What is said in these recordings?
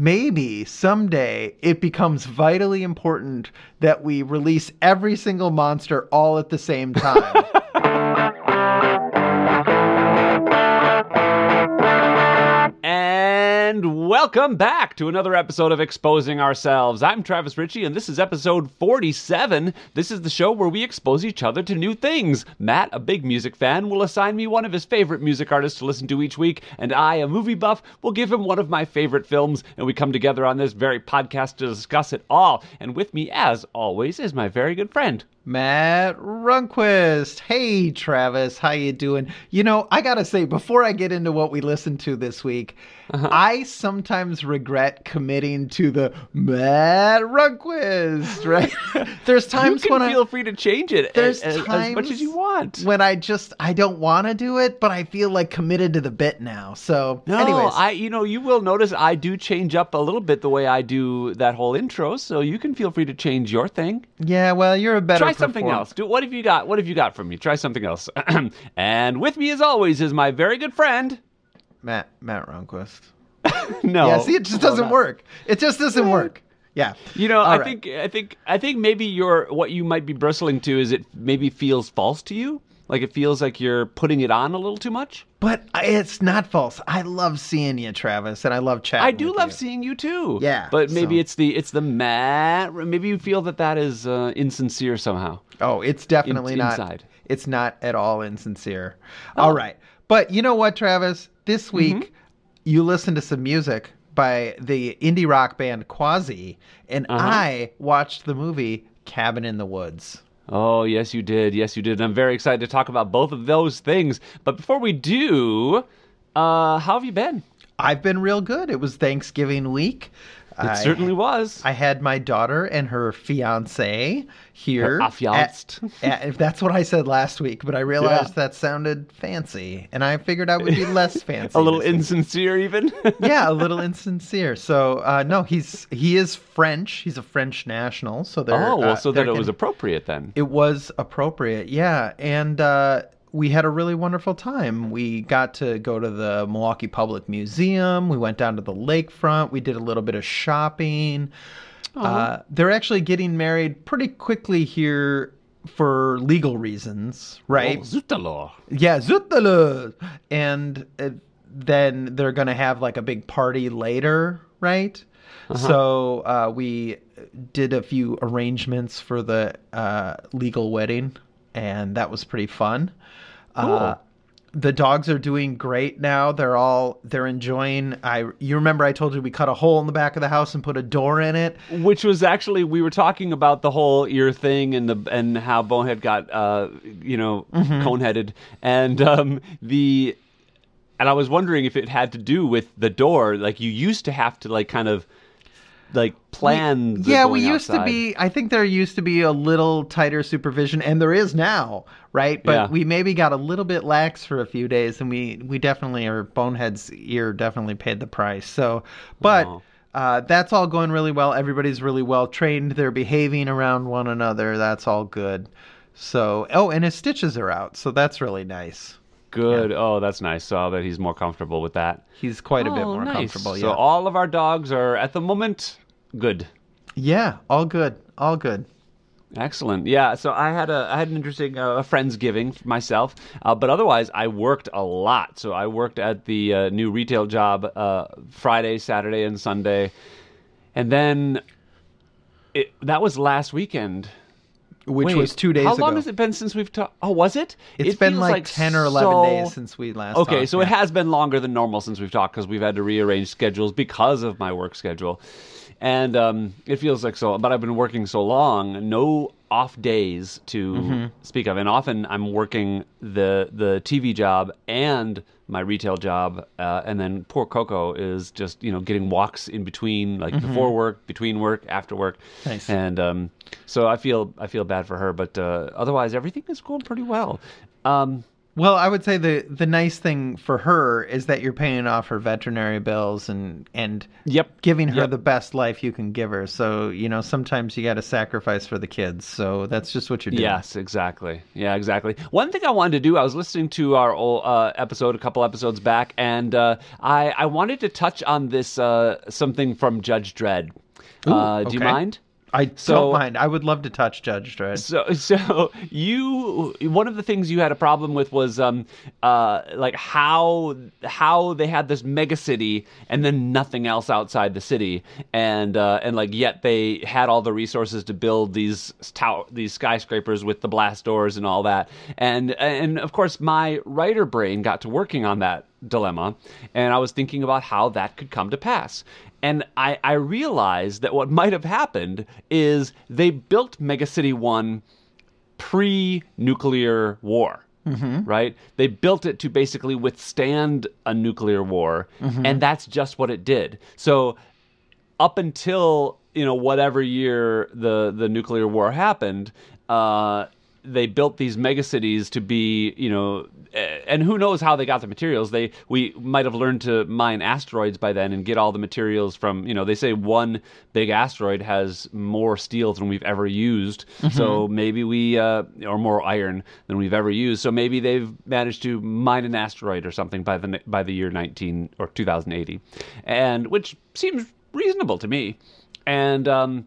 maybe someday it becomes vitally important that we release every single monster all at the same time. welcome back to another episode of Exposing Ourselves. I'm Travis Ritchie, and this is episode 47. This is the show where we expose each other to new things. Matt, a big music fan, will assign me one of his favorite music artists to listen to each week, and I, a movie buff, will give him one of my favorite films, and we come together on this very podcast to discuss it all. And with me, as always, is my very good friend, Matt Runquist. Hey Travis, how you doing? You know, I got to say before I get into what we listened to this week, Uh-huh. I sometimes regret committing to the Matt Runquist, right? There's times when feel I free to change it there's as, as- times as much as you want. when I just I don't want to do it, but I feel like committed to the bit now. So, No, anyways, I you know you will notice I do change up a little bit the way I do that whole intro, so you can feel free to change your thing. yeah, well, you're a better Try something performer. else. Do what have you got? What have you got from me? Try something else. and with me as always is my very good friend. Matt Matt Runquist. No, yeah, see, it just doesn't not- work. It just doesn't work. Yeah. You know, All I right. think I think I think maybe your what you might be bristling to is it maybe feels false to you. Like it feels like you're putting it on a little too much. But it's not false. I love seeing you, Travis, and I love chatting. I do love you. seeing you too. Yeah, but maybe so- it's the it's the mat. Maybe you feel that that is uh, insincere somehow. Oh, it's definitely In- not. inside. It's not at all insincere. Oh. All right, but you know what, Travis? This week Mm-hmm. you listened to some music by the indie rock band Quasi, and Uh-huh. I watched the movie Cabin in the Woods. Oh, yes, you did. Yes, you did. And I'm very excited to talk about both of those things. But before we do, uh, how have you been? I've been real good. It was Thanksgiving week. It certainly was. I had my daughter and her fiance here. Her affianced. at- at- that's what I said last week, but I realized Yeah. that sounded fancy, and I figured I would be less fancy. A little this week. insincere, even. yeah, a little insincere. So uh, no, he's he is French. He's a French national. So there. oh, well, uh, so that it can- was appropriate then. it was appropriate, yeah. And uh, we had a really wonderful time. We got to go to the Milwaukee Public Museum. We went down to the lakefront. We did a little bit of shopping. Uh, they're actually getting married pretty quickly here for legal reasons, right? Oh, Zutalo. Yeah, Zutala. And uh, then they're going to have like a big party later, right? So uh, we did a few arrangements for the uh, legal wedding, and that was pretty fun. Uh, the dogs are doing great now. They're all they're enjoying. I you remember I told you we cut a hole in the back of the house and put a door in it. Which was actually we were talking about the whole ear thing and the and how Bonehead got uh you know Mm-hmm. coneheaded and um the and I was wondering if it had to do with the door like you used to have to like kind of like plan the yeah, we used to be. I think there used to be a little tighter supervision, and there is now, right? But Yeah. we maybe got a little bit lax for a few days, and we we definitely, or Bonehead's ear definitely paid the price. So, but. Oh. Uh, that's all going really well. Everybody's really well trained. They're behaving around one another. That's all good. So, oh, and his stitches are out. So that's really nice. Good oh that's nice so that he's more comfortable with that He's quite a bit Oh, more nice. comfortable. so Yeah. all of our dogs are at the moment good yeah, all good. All good. Excellent. Yeah. So I had a I had an interesting uh, friendsgiving for myself, uh, but otherwise I worked a lot. So I worked at the uh, new retail job uh, Friday, Saturday, and Sunday, and then it, that was last weekend. Which Wait, was two days ago. How ago. long has it been since we've talked? Oh, was it? It's It been feels like, 10 or 11 so- days since we last Okay, talked, so it has been longer than normal since we've talked because we've had to rearrange schedules because of my work schedule, and um, it feels like so. But I've been working so long, no off days to Mm-hmm. speak of, and often I'm working the the TV job and my retail job, uh, and then poor Coco is just you know getting walks in between, like before work, between work, after work, Mm-hmm. Nice. and um, so I feel I feel bad for her, but uh, otherwise everything is going pretty well. Um, Well, I would say the the nice thing for her is that you're paying off her veterinary bills and and Yep. giving her Yep. the best life you can give her. So you know sometimes you got to sacrifice for the kids. So that's just what you're doing. Yes, exactly. Yeah, exactly. One thing I wanted to do, I was listening to our old uh, episode a couple episodes back, and uh, I I wanted to touch on this uh, something from Judge Dredd. uh, Do you mind? I So- don't mind. I would love to touch Judge Dredd. So, so you one of the things you had a problem with was um uh like how how they had this mega city and then nothing else outside the city and uh and like yet they had all the resources to build these tower these skyscrapers with the blast doors and all that and and of course my writer brain got to working on that dilemma and I was thinking about how that could come to pass. And I, I realized that what might have happened is they built Mega City 1 pre nuclear war. Right? They built it to basically withstand a nuclear war, and that's just what it did. So, up until you know whatever year the the nuclear war happened, uh, they built these megacities to be you know, and who knows how they got the materials? They we might have learned to mine asteroids by then and get all the materials from you know they say one big asteroid has more steel than we've ever used, so maybe we uh, or more iron than we've ever used. So maybe they've managed to mine an asteroid or something by the by the year 19 or 2080, and which seems reasonable to me. And um,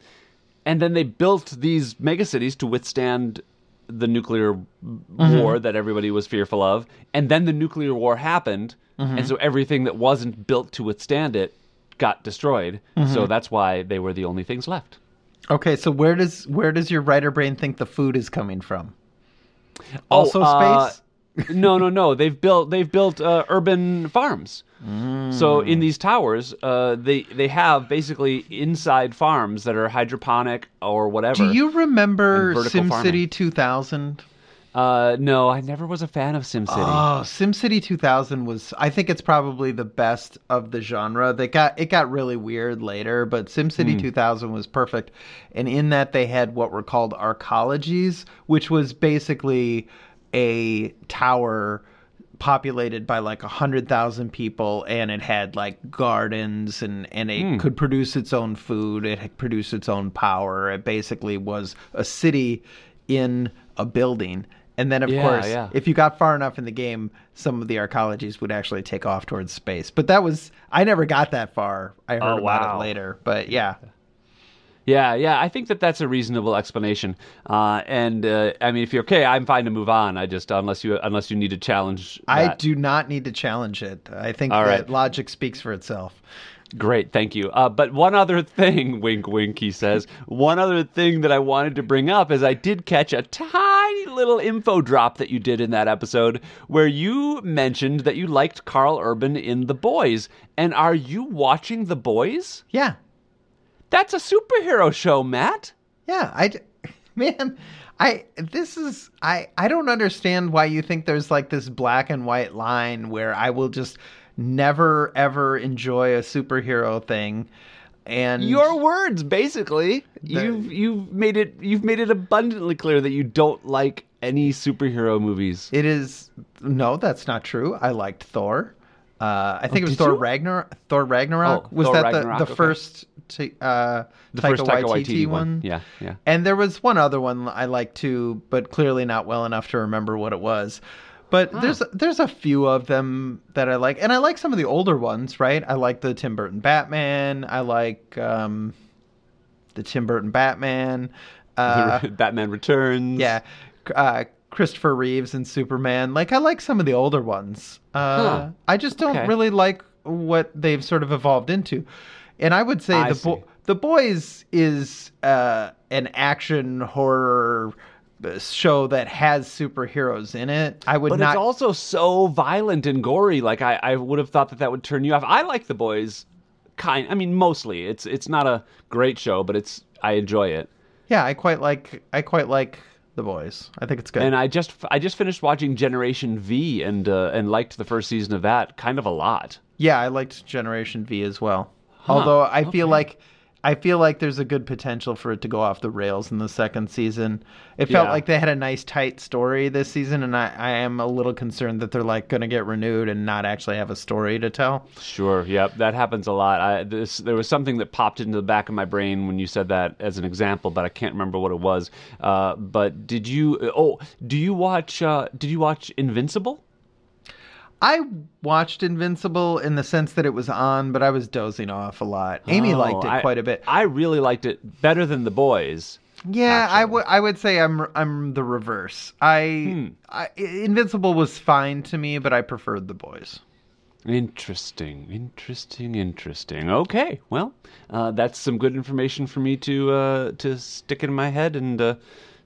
and then they built these megacities to withstand the nuclear mm-hmm. war that everybody was fearful of. And then the nuclear war happened, and mm-hmm. so everything that wasn't built to withstand it got destroyed. So mm-hmm. that's why they were the only things left. Okay, so where does where does your writer brain think the food is coming from? Oh, also uh, space. No, no, no. They've built they've built uh, urban farms. So in these towers, uh, they they have basically inside farms that are hydroponic or whatever. Do you remember SimCity 2000? Uh, no, I never was a fan of SimCity. Oh, SimCity 2000 was I think it's probably the best of the genre. They got it got really weird later, but. SimCity 2000 was perfect. And in that they had what were called arcologies, which was basically a tower populated by like a hundred thousand people and it had like gardens and and it Hmm. could produce its own food it produced its own power it basically was a city in a building and then of Yeah, course yeah. if you got far enough in the game some of the arcologies would actually take off towards space but that was i never got that far i heard Oh, about wow. it later but yeah Yeah, yeah, I think that that's a reasonable explanation. Uh, and uh, I mean, if you're okay, I'm fine to move on. I just unless you unless you need to challenge. i do not need to challenge it i think All that right. logic speaks for itself Great, thank you. Uh, but one other thing, wink, wink, he says. One other thing that I wanted to bring up is I did catch a tiny little info drop that you did in that episode where you mentioned that you liked Karl Urban in The Boys. And are you watching The Boys? yeah That's a superhero show, Matt. Yeah, I man, I this is I I don't understand why you think there's like this black and white line where I will just never ever enjoy a superhero thing and Your words, basically. You've you've made it you've made it abundantly clear that you don't like any superhero movies. it is no, that's not true. I liked Thor. Uh, I think it was Thor? Ragnar Thor Ragnarok. Oh, was that Ragnarok, the, the okay. first t- uh, The Taika first Taika Waititi, Waititi one? Yeah, yeah. And there was one other one I liked too, but clearly not well enough to remember what it was. But there's there's a few of them that I like, and I like some of the older ones. Right? I like the Tim Burton Batman. I like um, the Tim Burton Batman. Uh, Batman Returns. yeah, uh, Christopher Reeves and Superman. Like I like some of the older ones. Uh, Huh. I just don't Okay. really like what they've sort of evolved into. And I would say I the bo- the boys is uh, an action horror uh, show that has superheroes in it. I would But not. it's also so violent and gory. Like I, I would have thought that that would turn you off. I like the boys, kind. I mean, mostly. It's it's not a great show, but it's I enjoy it. yeah, I quite like. I quite like the boys. I think it's good. And I just I just finished watching Generation V and uh, and liked the first season of that kind of a lot. Yeah, I liked Generation V as well. Although I feel like I feel like there's a good potential for it to go off the rails in the second season. It felt Yeah. like they had a nice tight story this season, and I, I am a little concerned that they're like going to get renewed and not actually have a story to tell. Sure. Yep. That happens a lot. I, this, there was something that popped into the back of my brain when you said that as an example, but I can't remember what it was. Uh, but did you? Oh, do you watch? Uh, did you watch Invincible? I watched Invincible in the sense that it was on, but I was dozing off a lot. Amy Oh, liked it I- quite a bit. I really liked it better than The Boys. Yeah, I would I would say I'm I'm the reverse. I, Hmm. I Invincible was fine to me, but I preferred the boys. Interesting, interesting, interesting. Okay, well, uh, that's some good information for me to uh, to stick in my head and uh,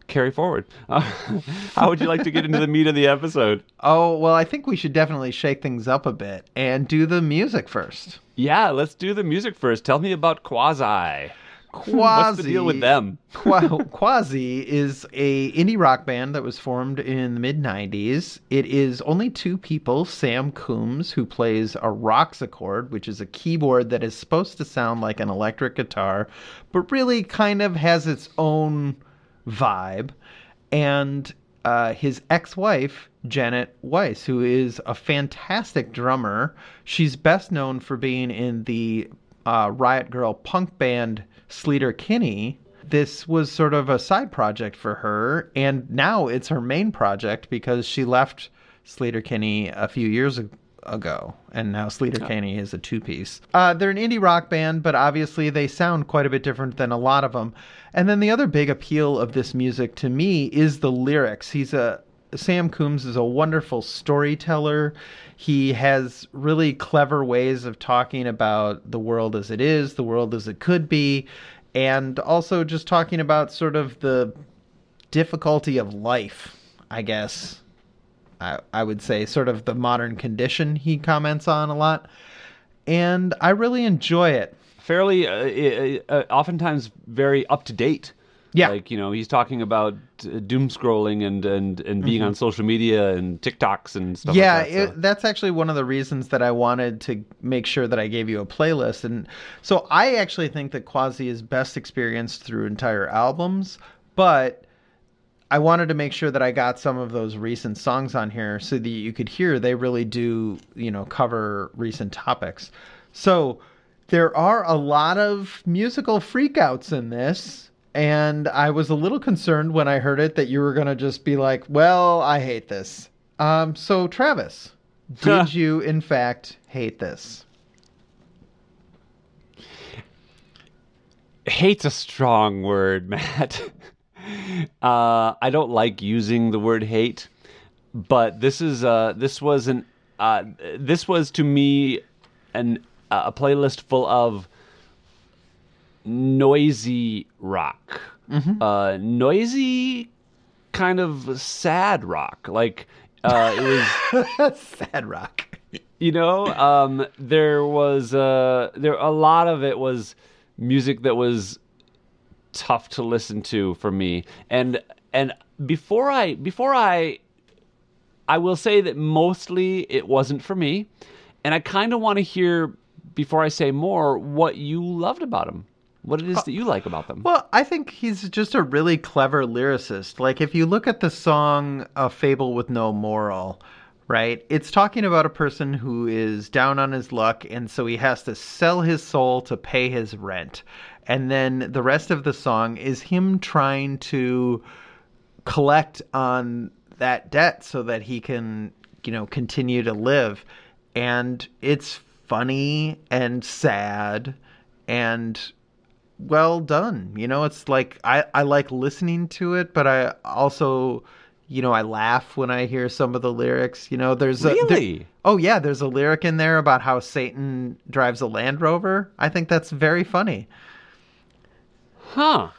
carry forward. Uh, how would you like to get into the meat of the episode? Oh, well, I think we should definitely shake things up a bit and do the music first. Yeah, let's do the music first. Tell me about Quasi. Quasi What's the deal with them? Qua- Quasi is a indie rock band that was formed in the mid 90s. It is only two people, Sam Coomes who plays a Rocksichord, which is a keyboard that is supposed to sound like an electric guitar, but really kind of has its own vibe, and uh, his ex-wife Janet Weiss, who is a fantastic drummer. She's best known for being in the uh, Riot Grrrl punk band Sleater Kinney. This was sort of a side project for her, and now it's her main project because she left Sleater Kinney a few years ago and now Sleater Kinney is a two piece. Uh, they're an indie rock band, but obviously they sound quite a bit different than a lot of them. And then the other big appeal of this music to me is the lyrics. He's a Sam Coomes is a wonderful storyteller. He has really clever ways of talking about the world as it is, the world as it could be, and also just talking about sort of the difficulty of life, I guess. I, I would say sort of the modern condition he comments on a lot. And I really enjoy it. Fairly, uh, uh, uh, oftentimes very up to date. Yeah. Like, you know, he's talking about uh, doom scrolling and, and, and being on social media and TikToks and stuff Mm-hmm. yeah, like that. so- it, that's actually one of the reasons that I wanted to make sure that I gave you a playlist. And so I actually think that Quasi is best experienced through entire albums, but I wanted to make sure that I got some of those recent songs on here so that you could hear they really do, you know, cover recent topics. So there are a lot of musical freakouts in this. And I was a little concerned when I heard it that you were going to just be like, well, I hate this. Um, so, Travis, did you in fact hate this? hate's a strong word, Matt. Uh, I don't like using the word hate, but this is uh, this was an uh, this was to me an a playlist full of noisy rock, uh, noisy kind of sad rock. Like uh, it was Sad rock. you know um there was uh there a lot of it was music that was tough to listen to for me and and before i before i i will say that mostly it wasn't for me and i kind of want to hear before i say more what you loved about him. what it is uh, that you like about them Well, I think he's just a really clever lyricist. Like, if you look at the song A Fable with No Moral, right, it's talking about a person who is down on his luck, and so he has to sell his soul to pay his rent. And then the rest of the song is him trying to collect on that debt so that he can, you know, continue to live. And it's funny and sad and well done. You know, it's like I, I like listening to it, but I also, you know, I laugh when I hear some of the lyrics. You know, there's a there- oh yeah, there's a lyric in there about how Satan drives a Land Rover. I think that's very funny. Huh.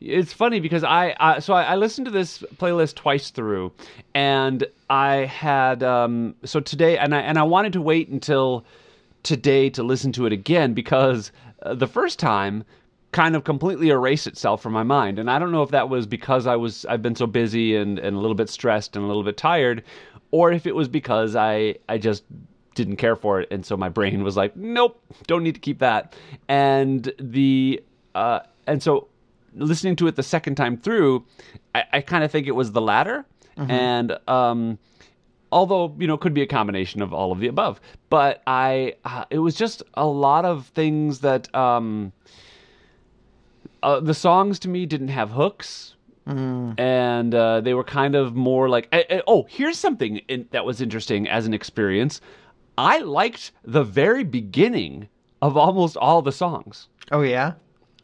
It's funny because I, I so I, I listened to this playlist twice through, and I had um so today and I and I wanted to wait until today to listen to it again because uh, the first time kind of completely erase itself from my mind. And I don't know if that was because I was I've been so busy and and a little bit stressed and a little bit tired or if it was because I I just didn't care for it. And so my brain was like nope don't need to keep that. And the uh, and so listening to it the second time through, I, I kind of think it was the latter, and um, although you know could be a combination of all of the above, but I uh, it was just a lot of things that um, uh, the songs to me didn't have hooks. And uh, they were kind of more like, eh, eh, oh, here's something in, that was interesting as an experience. I liked the very beginning of almost all the songs. Oh yeah.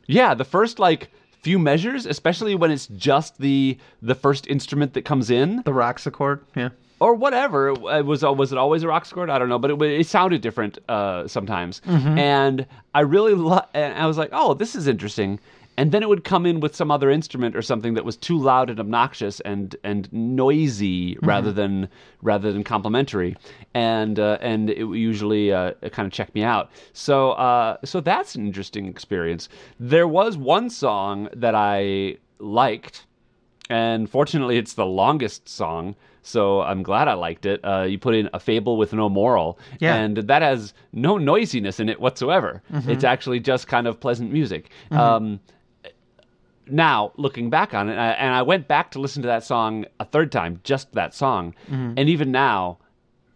Yeah, the first like few measures, especially when it's just the the first instrument that comes in The Rocksichord. Yeah. or whatever. It was was it always a rock chord? I don't know, but it, it sounded different uh, sometimes. And I really lo- and I was like, oh, this is interesting. And then it would come in with some other instrument or something that was too loud and obnoxious and and noisy rather than rather than complimentary, and uh, and it usually uh, kind of checked me out. So uh, so that's an interesting experience. There was one song that I liked and fortunately it's the longest song so i'm glad i liked it. Uh, you put in a fable with no moral Yeah. and that has no noisiness in it whatsoever. It's actually just kind of pleasant music. Um, now looking back on it I- and i went back to listen to that song a third time just that song mm-hmm. and even now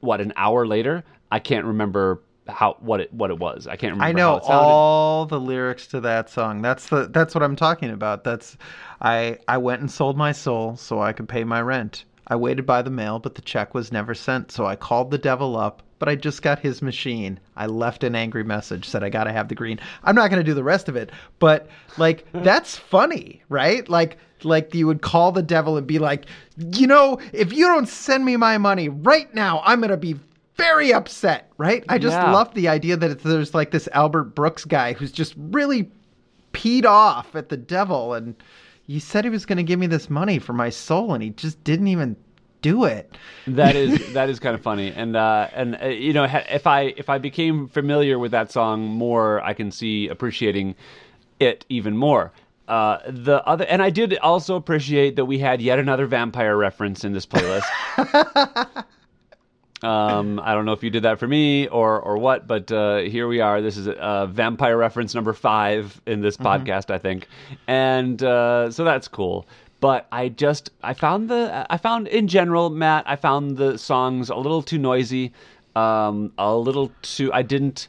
what an hour later i can't remember how what it what it was i can't remember I how know it sounded. all the lyrics to that song. That's the that's what I'm talking about. That's I I went and sold my soul so I could pay my rent. I waited by the mail, but the check was never sent, so I called the devil up, but I just got his machine. I left an angry message, said I gotta have the green. I'm not gonna do the rest of it, but like that's funny, right? Like like you would call the devil and be like, you know, if you don't send me my money right now, I'm gonna be very upset, right? I just Yeah. love the idea that there's like this Albert Brooks guy who's just really peed off at the devil, and he said he was going to give me this money for my soul, and he just didn't even do it. that is that is kind of funny. And uh and uh, you know if i if i became familiar with that song more i can see appreciating it even more. Uh the other and i did also appreciate that we had yet another vampire reference in this playlist um i don't know if you did that for me or or what but uh here we are this is uh vampire reference number five in this podcast i think and uh so that's cool but I just I found the I found in general, Matt, I found the songs a little too noisy, um, a little too. I didn't.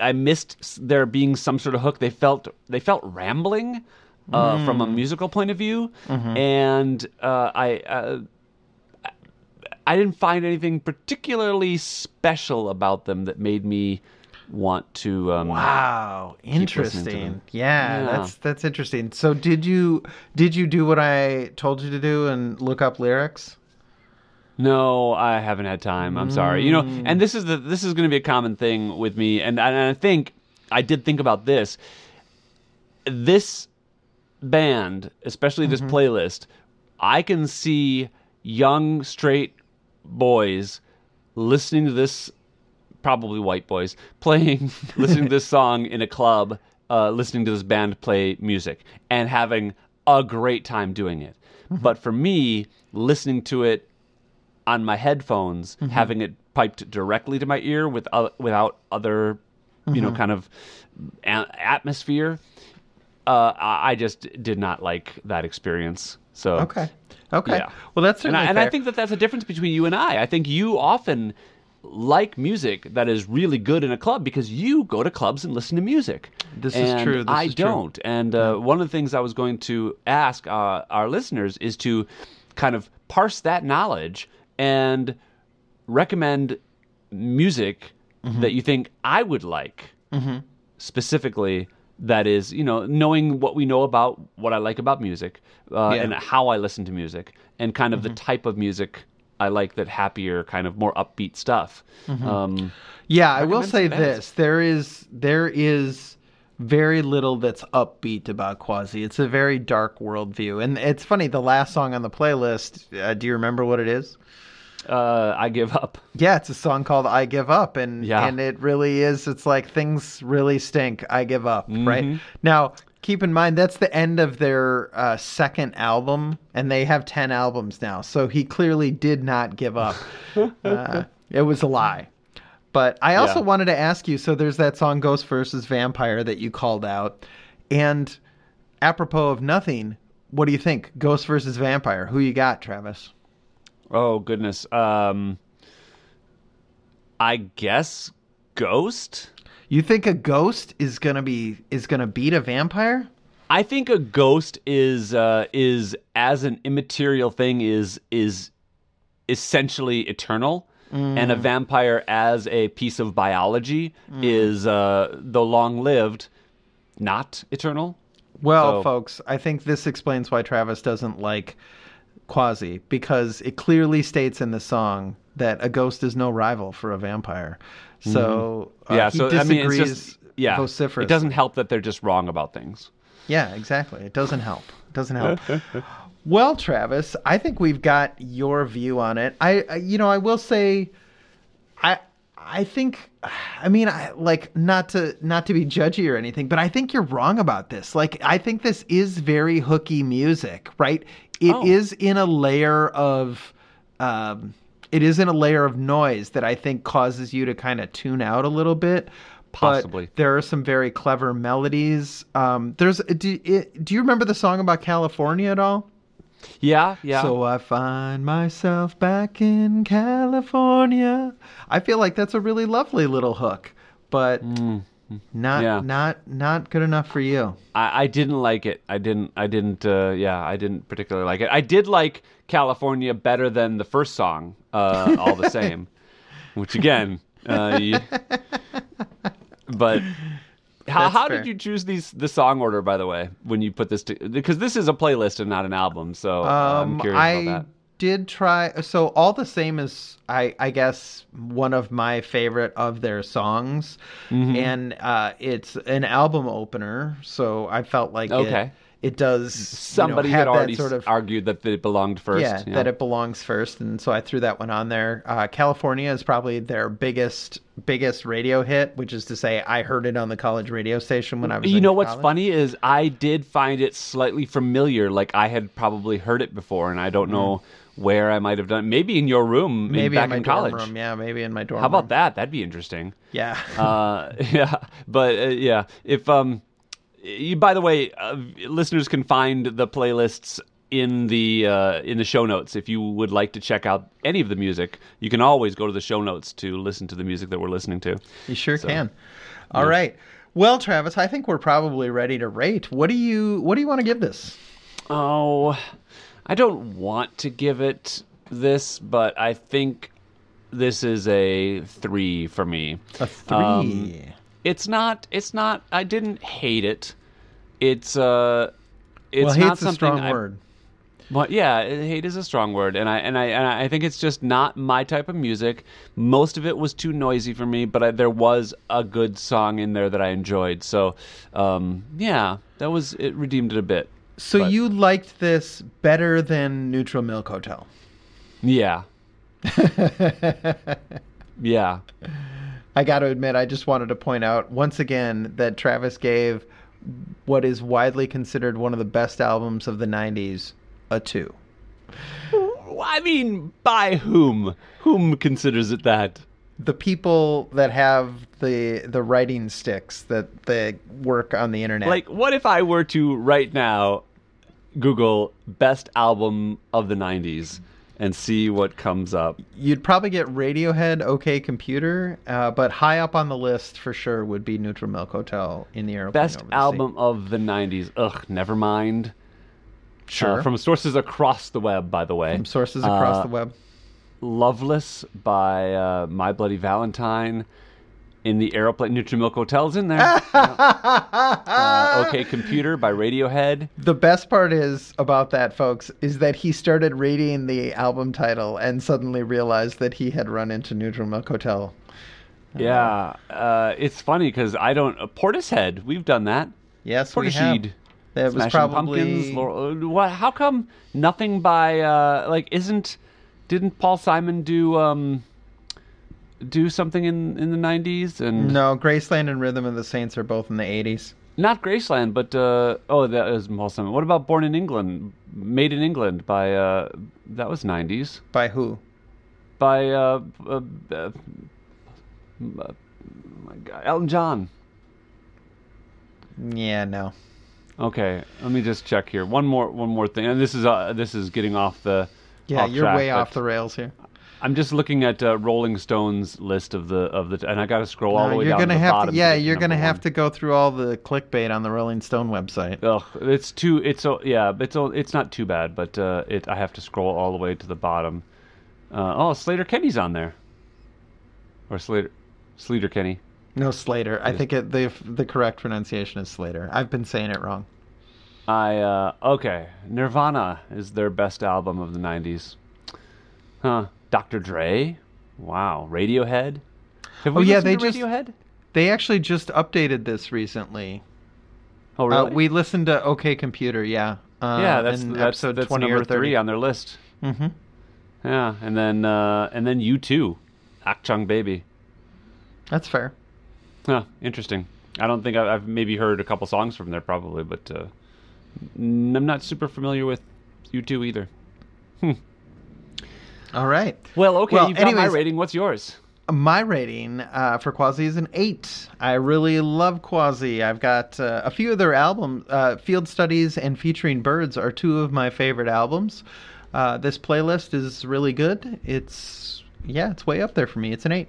I missed there being some sort of hook. They felt they felt rambling uh, from a musical point of view, and uh, I. I didn't find anything particularly special about them that made me want to. Um, Wow, interesting. Yeah, Yeah. that's that's interesting. So did you did you do what I told you to do and look up lyrics? No, I haven't had time. I'm sorry. You know, and this is the this is going to be a common thing with me, and, and I think I did think about this. This band, especially this playlist, I can see young straight boys listening to this, probably white boys playing, listening to this song in a club, uh, listening to this band play music, and having a great time doing it. But for me, listening to it on my headphones, having it piped directly to my ear with uh, without other, you know, kind of a- atmosphere. Uh, I just did not like that experience. So Okay. Okay. Yeah. Well, that's and I, and I think that that's a difference between you and I. I think you often like music that is really good in a club because you go to clubs and listen to music. This is true, this I is don't. And uh, one of the things I was going to ask uh, our listeners is to kind of parse that knowledge and recommend music Mm-hmm. that you think I would like specifically that is you know knowing what we know about what i like about music uh, Yeah. and how i listen to music and kind of the type of music i like that happier kind of more upbeat stuff um, Yeah, I will say bands. this: there is there is very little that's upbeat about Quasi. It's a very dark worldview, and it's funny. The last song on the playlist, uh, do you remember what it is? Uh, i give up Yeah, it's a song called "I Give Up," and Yeah. and it really is. It's like things really stink. I give up. Mm-hmm. Right now, keep in mind that's the end of their uh, second album, and they have ten albums now. So he clearly did not give up. uh, it was a lie. But I also Yeah. wanted to ask you. So there's that song "Ghost versus Vampire" that you called out, And apropos of nothing, what do you think? Ghost versus vampire. Who you got, Travis? Oh goodness. Um, I guess Ghost. You think a ghost is gonna be is gonna beat a vampire? I think a ghost is uh, is as an immaterial thing is is essentially eternal, and a vampire as a piece of biology is uh, though long lived, not eternal. Well, So- folks, I think this explains why Travis doesn't like Quasi because it clearly states in the song that a ghost is no rival for a vampire. So uh, yeah, he so I mean, it's disagrees just yeah, vociferously. it doesn't help that they're just wrong about things. Yeah, exactly. It doesn't help. It doesn't help. well, Travis, I think we've got your view on it. I, I you know, I will say, I, I think, I mean, I like not to not to be judgy or anything, but I think you're wrong about this. Like, I think this is very hooky music, right? It is Oh. in a layer of. Um, it is in a layer of noise that I think causes you to kind of tune out a little bit. But Possibly. there are some very clever melodies. Um, there's do, it, do you remember the song about California at all? Yeah, yeah. So I find myself back in California. I feel like that's a really lovely little hook, but not Yeah. not not good enough for you. I, I didn't like it. I didn't. I didn't. Uh, yeah, I didn't particularly like it. I did like California better than the first song. Uh, all the same, which again, uh, you, but. How, how did you choose these the song order by the way when you put this to because this is a playlist and not an album so uh, I'm Um, curious I about that. Did try. So all the same is, I I guess one of my favorite of their songs, Mm-hmm. and uh, it's an album opener. So I felt like Okay. it, it does. Somebody you know, had already sort of argued that it belonged first. yeah, that it belongs first, and so I threw that one on there. Uh, California is probably their biggest biggest radio hit, which is to say, I heard it on the college radio station when I was. You know what's college. funny is I did find it slightly familiar, like I had probably heard it before, and I don't know where I might have done. Maybe in your room, in-. Maybe back in my in dorm college. room. Yeah, maybe in my dorm. How about room. that? That'd be interesting. Yeah. uh, yeah, but uh, yeah, if um, you, by the way, uh, listeners can find the playlists in the uh, in the show notes. If you would like to check out any of the music, you can always go to the show notes to listen to the music that we're listening to. You sure can. All right. Well, Travis, I think we're probably ready to rate. What do you What do you want to give this? Oh, I don't want to give it this, but I think this is a three for me. A three. Um, It's not. It's not. I didn't hate it. It's uh. It's well, not hate's a strong I- word. But yeah, hate is a strong word, and I and I and I think it's just not my type of music. Most of it was too noisy for me, but I, there was a good song in there that I enjoyed. So, um, yeah, that was it. Redeemed it a bit. So but- you liked this better than Neutral Milk Hotel? Yeah, yeah. I got to admit, I just wanted to point out once again that Travis gave what is widely considered one of the best albums of the '90s a two. I mean, by whom? Whom considers it that? The people that have the the writing sticks that they work on the internet. Like, what if I were to right now Google best album of the '90s and see what comes up? You'd probably get Radiohead, OK Computer, uh, but high up on the list for sure would be Neutral Milk Hotel in the airplane. Best the sea. album of the '90s. Ugh, never mind. Sure. Uh, from sources across the web, by the way. From sources across Uh, the web. Loveless by uh, My Bloody Valentine. In the aeroplane, Neutral Milk Hotel's in there. uh, okay, Computer by Radiohead. The best part is about that, folks, is that he started reading the album title and suddenly realized that he had run into Neutral Milk Hotel. Yeah, uh, it's funny because I don't. Uh, Portishead, we've done that. Yes, we have. Portishead. That was probably Pumpkins. Laurel, uh, what? How come nothing by uh, like isn't? Didn't Paul Simon do um do something in in the nineties and no. Graceland and Rhythm of the Saints are both in the '80s. not Graceland, but uh, oh that was Paul Simon. What about Born in England? Made in England by uh, that was nineties By who? by uh, uh, uh, uh, my God, Elton John. Yeah, no. Okay, let me just check here. One more, one more thing, and this is uh, this is getting off the. Yeah, off you're track, way off the rails here. I'm just looking at uh, Rolling Stone's list of the of the, and I got to scroll all the way you're down gonna to the have bottom. to, yeah, get you're gonna have one. to go through all the clickbait on the Rolling Stone website. Ugh, it's too. It's so yeah. It's o- it's not too bad, but uh, it. I have to scroll all the way to the bottom. Uh, oh, Slater Kenny's on there, or Slater, Slater Kenny. No, Slater. I think it, the the correct pronunciation is Slater. I've been saying it wrong. I uh, okay. Nirvana is their best album of the '90s. Huh. Dr. Dre. Wow. Radiohead. Have Oh, yeah, they just- Radiohead. They actually just updated this recently. Oh Uh, really? we listened to OK Computer, yeah. Uh, yeah, that's that's, episode that's twenty number or 30. three on their list. Mm-hmm. Yeah, and then uh, and then you too, Achtung Baby. That's fair. Huh, interesting. I don't think I've, I've maybe heard a couple songs from there, probably, but uh, I'm not super familiar with U2 either. All right. Well, okay, Well, you've got my anyways- rating. What's yours? My rating uh, for Quasi is an eight. I really love Quasi. I've got uh, a few of their albums. Uh, Field Studies and Featuring Birds are two of my favorite albums. Uh, this playlist is really good. It's yeah, it's way up there for me. It's an eight.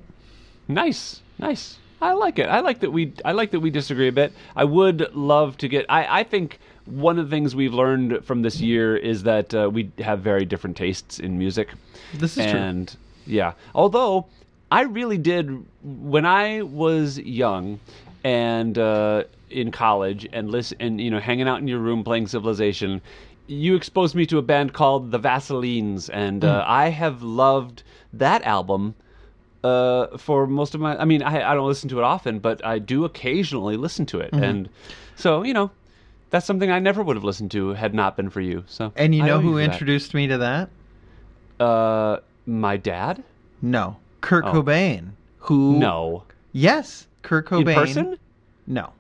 Nice, nice. I like it. I like that we. I like that we disagree a bit. I would love to get. I. I think one of the things we've learned from this year is that uh, we have very different tastes in music. This is true. and yeah, although I really did when I was young and uh, in college and listen and you know hanging out in your room playing Civilization. You exposed me to a band called the Vaselines, and uh, Hmm. I have loved that album uh, for most of my. I mean, I, I don't listen to it often, but I do occasionally listen to Mm-hmm. it, and so you know, that's something I never would have listened to had not been for you. So, And you I know who that. introduced me to that? Uh, my dad? No, Kurt Oh. Cobain. Who? No. Yes, Kurt Cobain. In person? No.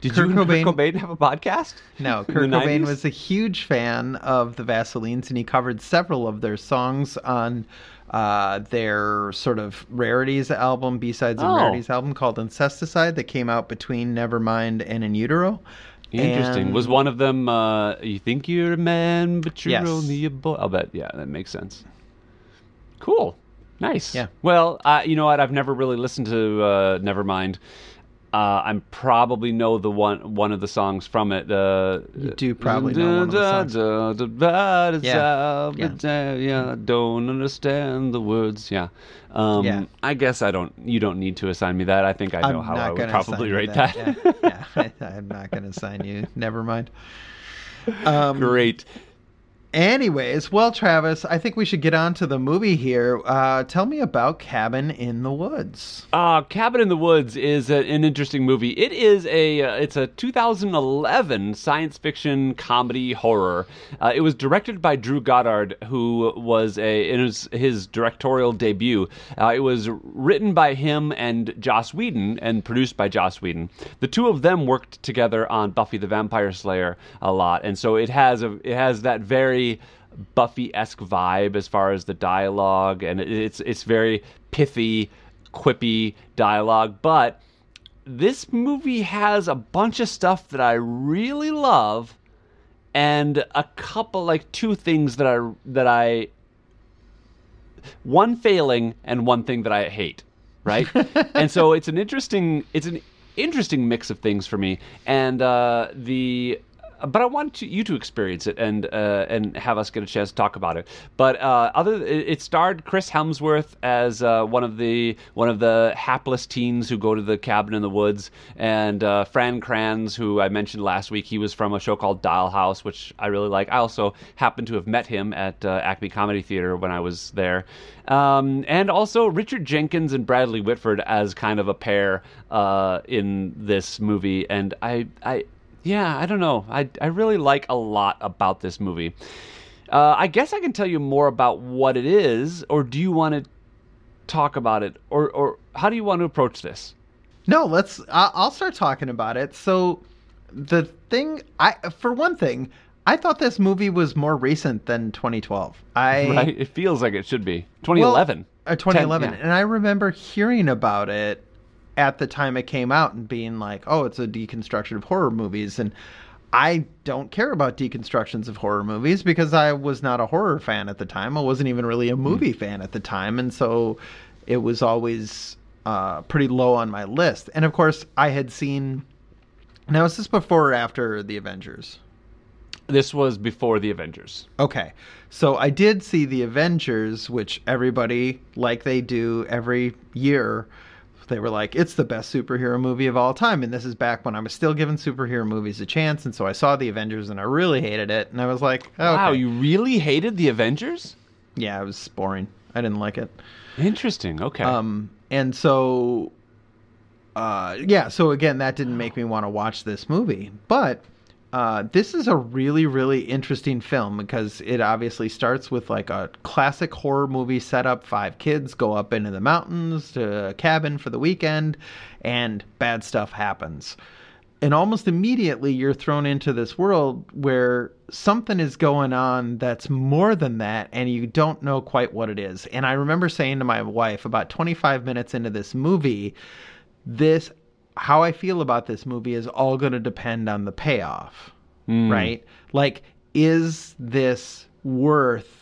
Did Kurt you Cobain- Kurt Cobain have a podcast? No, Kurt Cobain 90s? was a huge fan of the Vaselines, and he covered several of their songs on uh, their sort of rarities album, B-sides and Oh. rarities album called Incesticide that came out between Nevermind and In Utero. Interesting. And- Was one of them? Uh, you think you're a man, but you're Yes. only a boy. I'll bet. Yeah, that makes sense. Cool. Nice. Yeah. Well, uh, you know what? I've never really listened to uh, Nevermind. Uh, I probably know the one one of the songs from it. Uh, You do probably know one of the songs. Yeah. Yeah. Yeah. Don't understand the words. Yeah. Um, Yeah. I guess I don't. You don't need to assign me that. I think I know I'm how I would probably rate that. that. Yeah, yeah. I, I'm not going to assign you. Never mind. Um, Great. Anyways, well, Travis, I think we should get on to the movie here. Uh, tell me about Cabin in the Woods. Uh, Cabin in the Woods is a, an interesting movie. It is a uh, it's a 2011 science fiction comedy horror. Uh, it was directed by Drew Goddard, who was a it was his directorial debut. Uh, it was written by him and Joss Whedon and produced by Joss Whedon. The two of them worked together on Buffy the Vampire Slayer a lot, and so it has a it has that very Buffy-esque vibe as far as the dialogue, and it's it's very pithy, quippy dialogue. But this movie has a bunch of stuff that I really love, and a couple like two things that I that I one failing and one thing that I hate, right? and so it's an interesting it's an interesting mix of things for me, and uh, the but I want to, you to experience it and uh, and have us get a chance to talk about it. But uh, other, it, starred Chris Hemsworth as uh, one of the one of the hapless teens who go to the cabin in the woods, and uh, Fran Kranz, who I mentioned last week, he was from a show called Dollhouse, which I really like. I also happened to have met him at uh, Acme Comedy Theater when I was there, um, and also Richard Jenkins and Bradley Whitford as kind of a pair uh, in this movie, and I I yeah, I don't know. I, I really like a lot about this movie. Uh, I guess I can tell you more about what it is, or do you want to talk about it, or or how do you want to approach this? No, let's. I'll start talking about it. So, the thing, I for one thing, I thought this movie was more recent than 2012. I right? It feels like it should be 2011. Well, uh, 2011, 10, yeah. and I remember hearing about it at the time it came out and being like, "Oh, it's a deconstruction of horror movies," and I don't care about deconstructions of horror movies because I was not a horror fan at the time. I wasn't even really a movie fan at the time, and so it was always uh, pretty low on my list. And of course, I had seen. Now, is this before or after the Avengers? This was before the Avengers. Okay. So I did see the Avengers, which everybody, like they do every year, they were like, it's the best superhero movie of all time. And this is back when I was still giving superhero movies a chance. And so I saw the Avengers and I really hated it. And I was like, okay. Wow, you really hated the Avengers? Yeah, it was boring. I didn't like it. Interesting. Okay. Um, and so, uh, yeah, so again, that didn't make me want to watch this movie. But uh, this is a really, really interesting film because it obviously starts with like a classic horror movie setup. Five kids go up into the mountains to a cabin for the weekend, and bad stuff happens. And almost immediately, you're thrown into this world where something is going on that's more than that, and you don't know quite what it is. And I remember saying to my wife about 25 minutes into this movie, this how I feel about this movie is all going to depend on the payoff, Mm. right? Like, is this worth?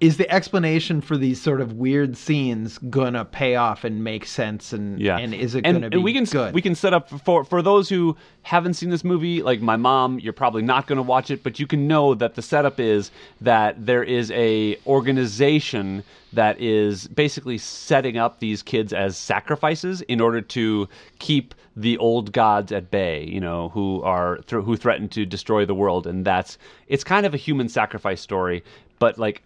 Is the explanation for these sort of weird scenes gonna pay off and make sense? And Yeah, and is it and, gonna be and we can good? we can set up for for those who haven't seen this movie, like my mom. You're probably not going to watch it, but you can know that the setup is that there is a organization that is basically setting up these kids as sacrifices in order to keep the old gods at bay. You know, who are who threaten to destroy the world, and that's it's kind of a human sacrifice story, but like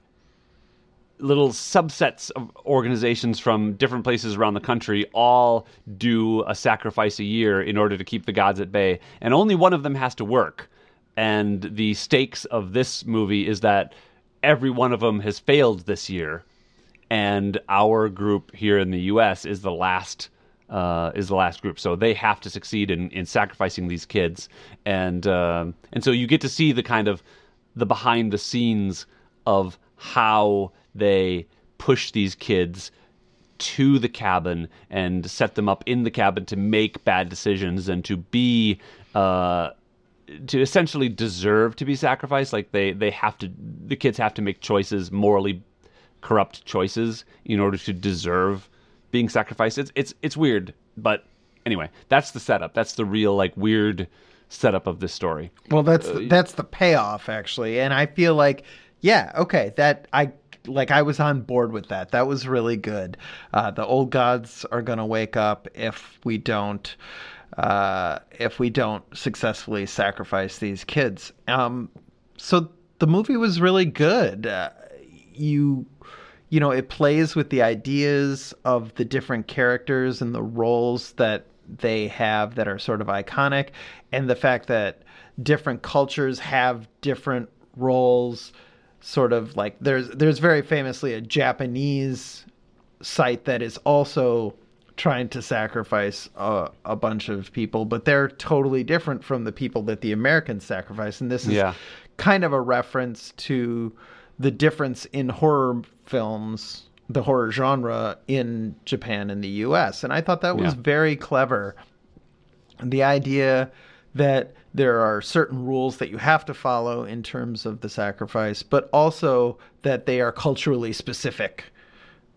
little subsets of organizations from different places around the country all do a sacrifice a year in order to keep the gods at bay. And only one of them has to work. And the stakes of this movie is that every one of them has failed this year. And our group here in the US is the last uh, is the last group, so they have to succeed in, in sacrificing these kids, and um and so you get to see the kind of the behind the scenes of how they push these kids to the cabin and set them up in the cabin to make bad decisions and to be uh, to essentially deserve to be sacrificed. Like they they have to the kids have to make choices morally corrupt choices in order to deserve being sacrificed. It's it's it's weird, but anyway, that's the setup. That's the real like weird setup of this story. Well, that's Uh, that's the payoff actually, and I feel like yeah, okay, that I like I was on board with that. That was really good. Uh, the old gods are gonna wake up if we don't uh, if we don't successfully sacrifice these kids. Um, so the movie was really good. Uh, you you know it plays with the ideas of the different characters and the roles that they have that are sort of iconic and the fact that different cultures have different roles sort of like there's there's very famously a Japanese site that is also trying to sacrifice a, a bunch of people but they're totally different from the people that the Americans sacrifice and this is Yeah. kind of a reference to the difference in horror films, the horror genre in Japan and the US. And I thought that was Yeah. very clever. The idea that there are certain rules that you have to follow in terms of the sacrifice, but also that they are culturally specific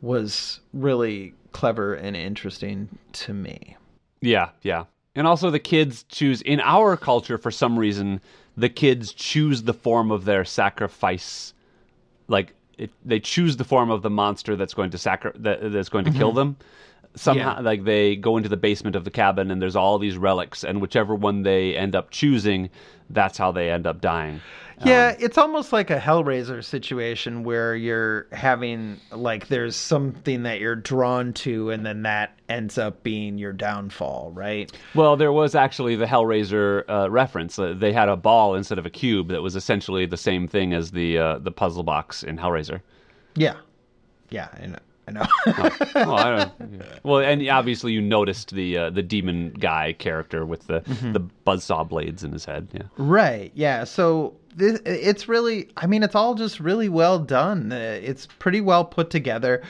was really clever and interesting to me. Yeah, yeah. And also the kids choose in our culture for some reason the kids choose the form of their sacrifice like it, they choose the form of the monster that's going to sacri- that, that's going to kill mm-hmm. them. Somehow Yeah. like they go into the basement of the cabin and there's all these relics and whichever one they end up choosing that's how they end up dying. Yeah, it's almost like a Hellraiser situation where you're having like there's something that you're drawn to, and then that ends up being your downfall, right? Well, there was actually the Hellraiser uh, reference. Uh, they had a ball instead of a cube that was essentially the same thing as the uh, the puzzle box in Hellraiser. Yeah, yeah, I know. Know. well, I well, and obviously you noticed the uh, the demon guy character with the the buzzsaw blades in his head. Yeah. right? Yeah. So this, it's really, I mean, it's all just really well done. Uh, It's pretty well put together.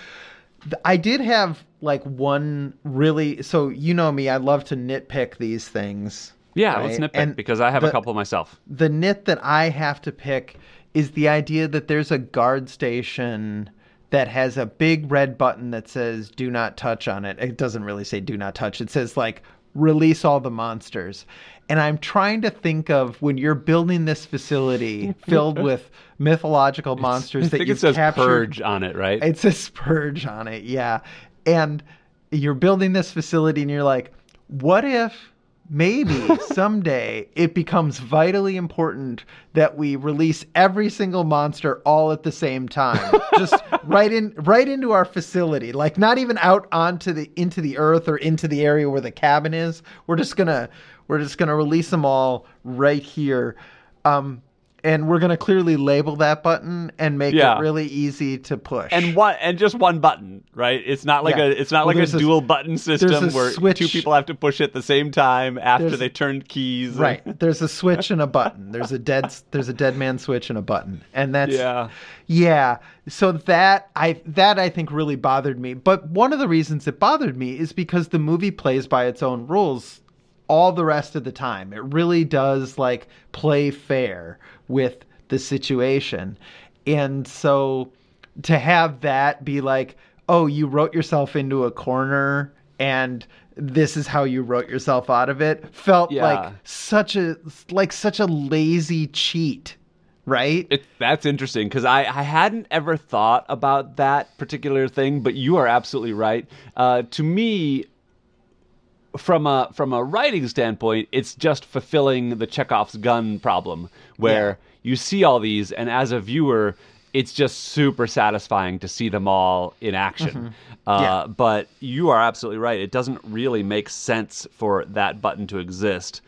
I did have like one really. So you know me, I love to nitpick these things. Yeah, let's nitpick And because I have a couple myself. the nit that I have to pick is the idea that there's a guard station that has a big red button that says do not touch on it. It doesn't really say do not touch. It says like release all the monsters. And I'm trying to think of when you're building this facility filled with mythological monsters that think you've it says captured. purge on it, right? It says purge on it, yeah. And you're building this facility and you're like, what if maybe someday it becomes vitally important that we release every single monster all at the same time. Just right in right into our facility. Like not even out onto the into the earth or into the area where the cabin is. We're just gonna we're just gonna release them all right here. Um and we're gonna clearly label that button and make Yeah. it really easy to push and one and just one button, right? It's not like Yeah. a it's not Well, like a there's a- dual button system where switch- two people have to push it at the same time after There's- they turned keys. Right. There's a switch and a button. There's a dead there's a dead man switch and a button. And that's Yeah. Yeah. So that I that I think really bothered me. But one of the reasons it bothered me is because the movie plays by its own rules all the rest of the time. It really does like play fair with the situation. And so to have that be like, "Oh, you wrote yourself into a corner and this is how you wrote yourself out of it." felt Yeah. like such a like such a lazy cheat, right? It, that's interesting because I, I hadn't ever thought about that particular thing, but you are absolutely right. Uh, to me, from a from a writing standpoint, it's just fulfilling the Chekhov's gun problem, where you see all these, and as a viewer, it's just super satisfying to see them all in action. Uh, Yeah. But you are absolutely right; it doesn't really make sense for that button to exist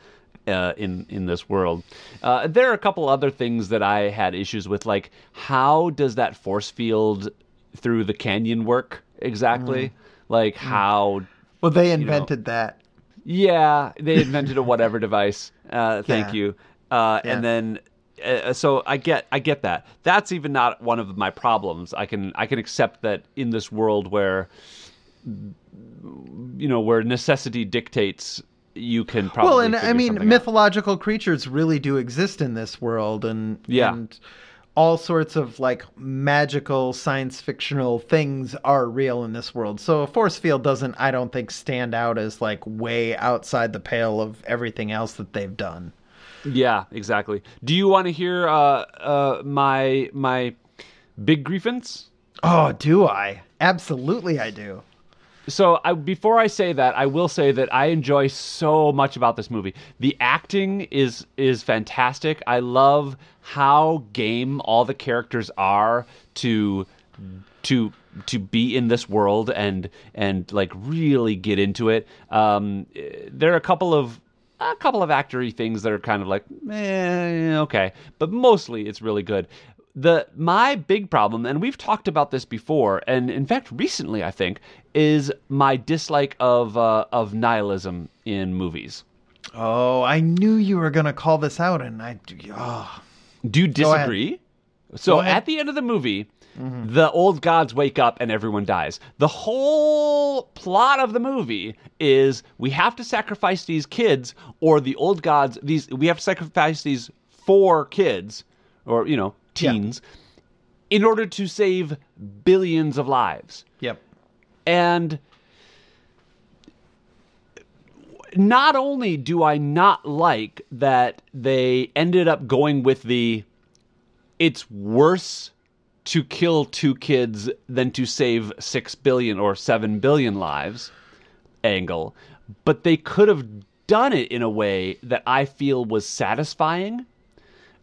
uh, in in this world. Uh, there are a couple other things that I had issues with, like how does that force field through the canyon work exactly? Like how? Well, they invented that. Yeah, they invented a whatever device. Uh, thank Yeah. you. Uh, Yeah. And then. Uh, so I get I get that. That's even not one of my problems. I can I can accept that in this world where you know where necessity dictates you can probably well, and I mean, something out. mythological creatures really do exist in this world, and Yeah. and all sorts of like magical science fictional things are real in this world. So a force field doesn't, I don't think, stand out as like way outside the pale of everything else that they've done. Yeah, exactly. Do you want to hear uh, uh, my my big grievance? Oh, do I? Absolutely, I do. So I, before I say that, I will say that I enjoy so much about this movie. The acting is is fantastic. I love how game all the characters are to to to be in this world and and like really get into it. Um, there are a couple of a couple of actory things that are kind of like eh, okay, but mostly it's really good. The my big problem, and we've talked about this before, and in fact recently, I think, is my dislike of uh, of nihilism in movies. Oh, I knew you were gonna call this out, and I. Oh. Do you disagree? So. Mm-hmm. at the end of the movie, the old gods wake up and everyone dies. The whole plot of the movie is we have to sacrifice these kids, or the old gods. These we have to sacrifice these four kids, or you know Yeah. teens, in order to save billions of lives. Yep. And not only do I not like that they ended up going with the it's worse to kill two kids than to save 6 billion or 7 billion lives angle, but they could have done it in a way that I feel was satisfying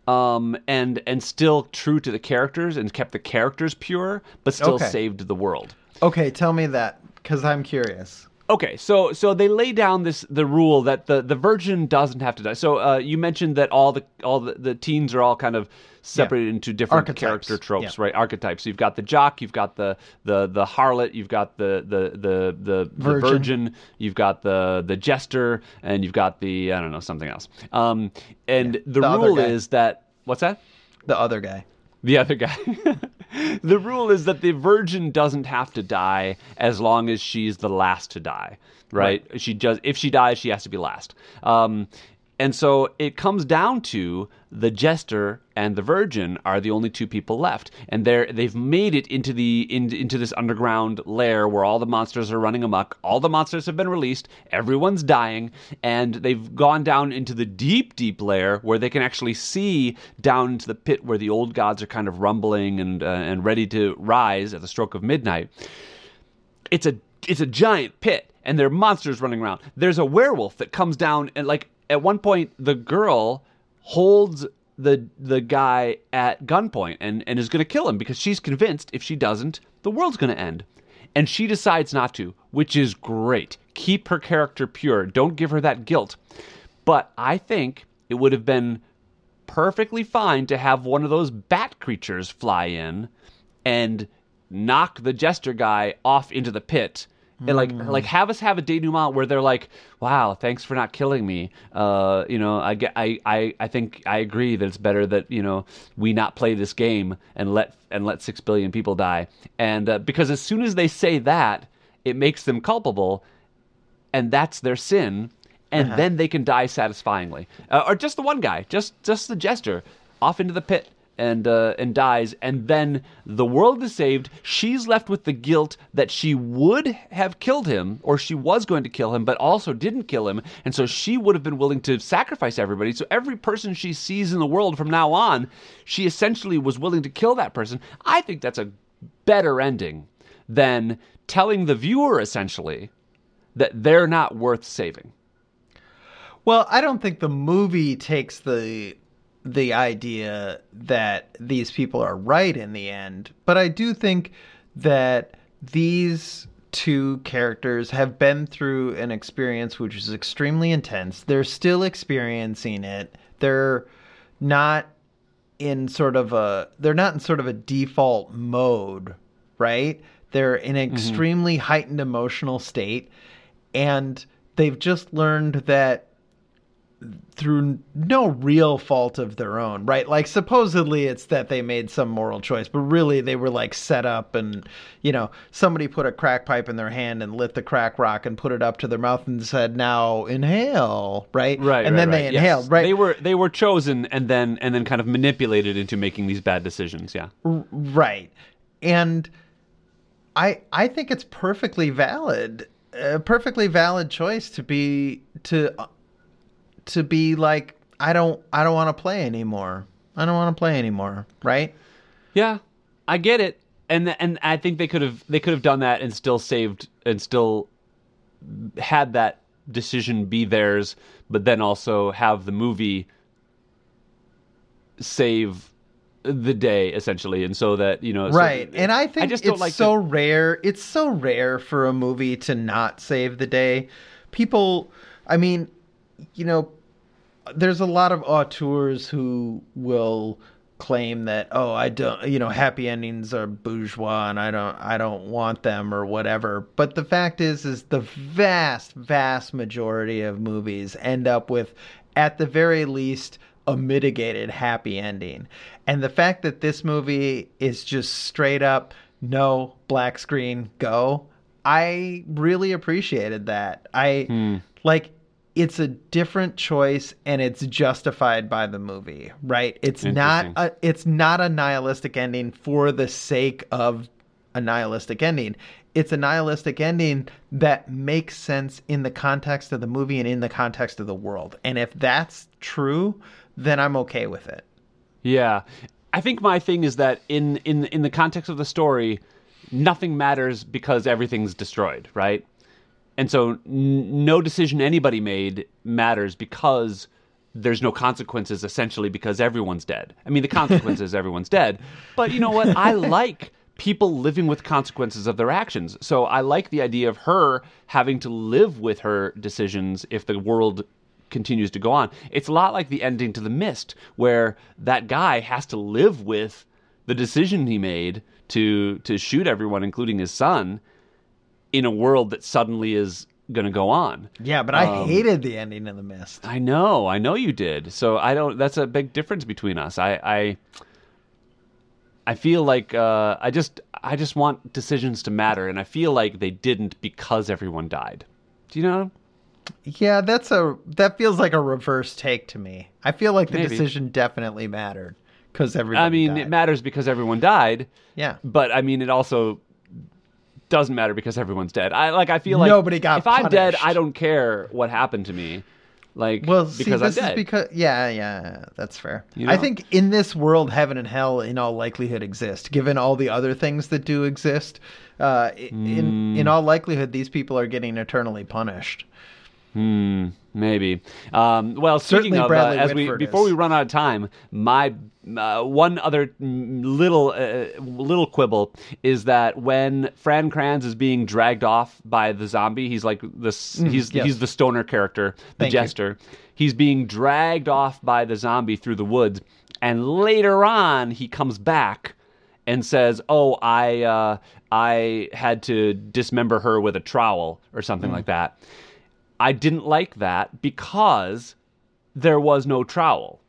um, and and still true to the characters and kept the characters pure, but still Okay. saved the world. Okay, tell me that because I'm curious. Okay, so so they lay down this the rule that the the virgin doesn't have to die. So uh, you mentioned that all the all the, the teens are all kind of separated into different Archetypes, character tropes, yeah. right? Archetypes. You've got the jock, you've got the the the harlot, you've got the the the the, the Virgin. virgin, you've got the the jester, and you've got the I don't know something else. Um, and the, the rule is that what's that? The other guy. The other guy. the rule is that the virgin doesn't have to die as long as she's the last to die, right? She just if she dies, she has to be last. Um, And so it comes down to the jester and the virgin are the only two people left, and they're they've made it into the in, into this underground lair where all the monsters are running amok. All the monsters have been released. Everyone's dying, and they've gone down into the deep, deep lair where they can actually see down into the pit where the old gods are kind of rumbling and uh, and ready to rise at the stroke of midnight. It's a it's a giant pit, and there are monsters running around. There's a werewolf that comes down and like at one point the girl holds the the guy at gunpoint and, and is going to kill him because she's convinced if she doesn't, the world's going to end. And she decides not to, which is great. Keep her character pure. Don't give her that guilt. But I think it would have been perfectly fine to have one of those bat creatures fly in and knock the jester guy off into the pit and like Mm. like have us have a denouement where they're like, "Wow, thanks for not killing me." Uh, you know, I, get- I I I think I agree that it's better that you know we not play this game and let and let six billion people die. And uh, because as soon as they say that, it makes them culpable, and that's their sin, and then they can die satisfyingly. Uh, or just the one guy, just just the jester, off into the pit and uh, and dies, and then the world is saved. She's left with the guilt that she would have killed him, or she was going to kill him, but also didn't kill him, and so she would have been willing to sacrifice everybody. So every person she sees in the world from now on, she essentially was willing to kill that person. I think that's a better ending than telling the viewer essentially that they're not worth saving. Well, I don't think the movie takes the the idea that these people are right in the end, but I do think that these two characters have been through an experience which is extremely intense. They're still experiencing it. They're not in sort of a they're not in sort of a default mode, right? They're in an mm-hmm. extremely heightened emotional state and they've just learned that through no real fault of their own, right? Like supposedly it's that they made some moral choice, but really they were like set up and you know, somebody put a crack pipe in their hand and lit the crack rock and put it up to their mouth and said, "Now inhale," right? Right. And right, then they right, yes. inhaled, right? They were they were chosen and then and then kind of manipulated into making these bad decisions. Yeah. R- right and i i think it's perfectly valid a perfectly valid choice to be to to be like i don't i don't want to play anymore. I don't want to play anymore right? Yeah, I get it, and and I think they could have they could have done that and still saved and still had that decision be theirs, but then also have the movie save the day essentially, and so that you know so- right and i think I just it's like so the- rare it's so rare for a movie to not save the day. People i mean you know there's a lot of auteurs who will claim that oh i don't you know happy endings are bourgeois and i don't i don't want them or whatever. But the fact is is the vast vast majority of movies end up with at the very least a mitigated happy ending. And the fact that this movie is just straight up no black screen go i really appreciated that. I hmm. like it's a different choice and it's justified by the movie right? It's not a it's not a nihilistic ending for the sake of a nihilistic ending. It's a nihilistic ending that makes sense in the context of the movie and in the context of the world. And if that's true then i'm okay with it. Yeah, I think my thing is that in in in the context of the story, nothing matters because everything's destroyed, right? And so n- no decision anybody made matters because there's no consequences essentially because everyone's dead. I mean, the consequence is everyone's dead. But you know what? I like people living with consequences of their actions. So I like the idea of her having to live with her decisions if the world continues to go on. It's a lot like the ending to The Mist, where that guy has to live with the decision he made to to shoot everyone, including his son, in a world that suddenly is going to go on. yeah but i Um, hated the ending of the mist I know, I know you did. So I don't. That's a big difference between us. I, I, I feel like uh, I just, I just want decisions to matter, and I feel like they didn't because everyone died. Do you know? Yeah, that's a that feels like a reverse take to me. I feel like the Maybe. decision definitely mattered because everybody. I mean, died. it matters because everyone died, Yeah, but I mean, it also doesn't matter because everyone's dead. I like. I feel like Nobody got If I'm dead. I don't care what happened to me. Like, well, see, because this I'm dead. is because yeah, yeah, that's fair. You I think in this world, heaven and hell, in all likelihood, exist. Given all the other things that do exist, uh, Hmm. in in all likelihood, these people are getting eternally punished. Hmm, maybe. Um, well, speaking Certainly of, uh, as we before is. we run out of time, my uh, one other mm, little uh, little quibble is that when Fran Kranz is being dragged off by the zombie, he's like this. he's Mm, yes. he's the stoner character, the Thank you. jester. He's being dragged off by the zombie through the woods, and later on he comes back and says, "Oh, I uh, I had to dismember her with a trowel or something Hmm. like that." I didn't like that because there was no trowel.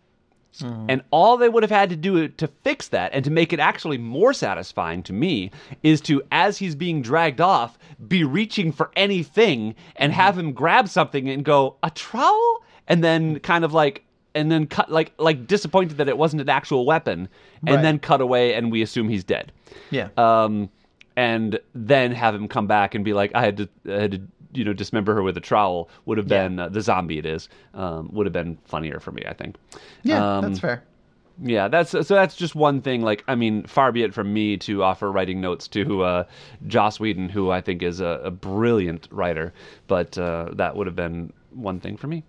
And all they would have had to do to fix that and to make it actually more satisfying to me is to, as he's being dragged off, be reaching for anything and have him grab something and go, a trowel? And then kind of like, and then cut, like, like disappointed that it wasn't an actual weapon, and Right. then cut away and we assume he's dead Yeah, um, and then have him come back and be like, I had to, I had to, you know, dismember her with a trowel. Would have Yeah. been uh, the zombie. It is um, would have been funnier for me. I think. yeah, um, that's fair. Yeah, that's so. That's just one thing. Like, I mean, far be it from me to offer writing notes to uh, Joss Whedon, who I think is a, a brilliant writer, but uh, that would have been one thing for me.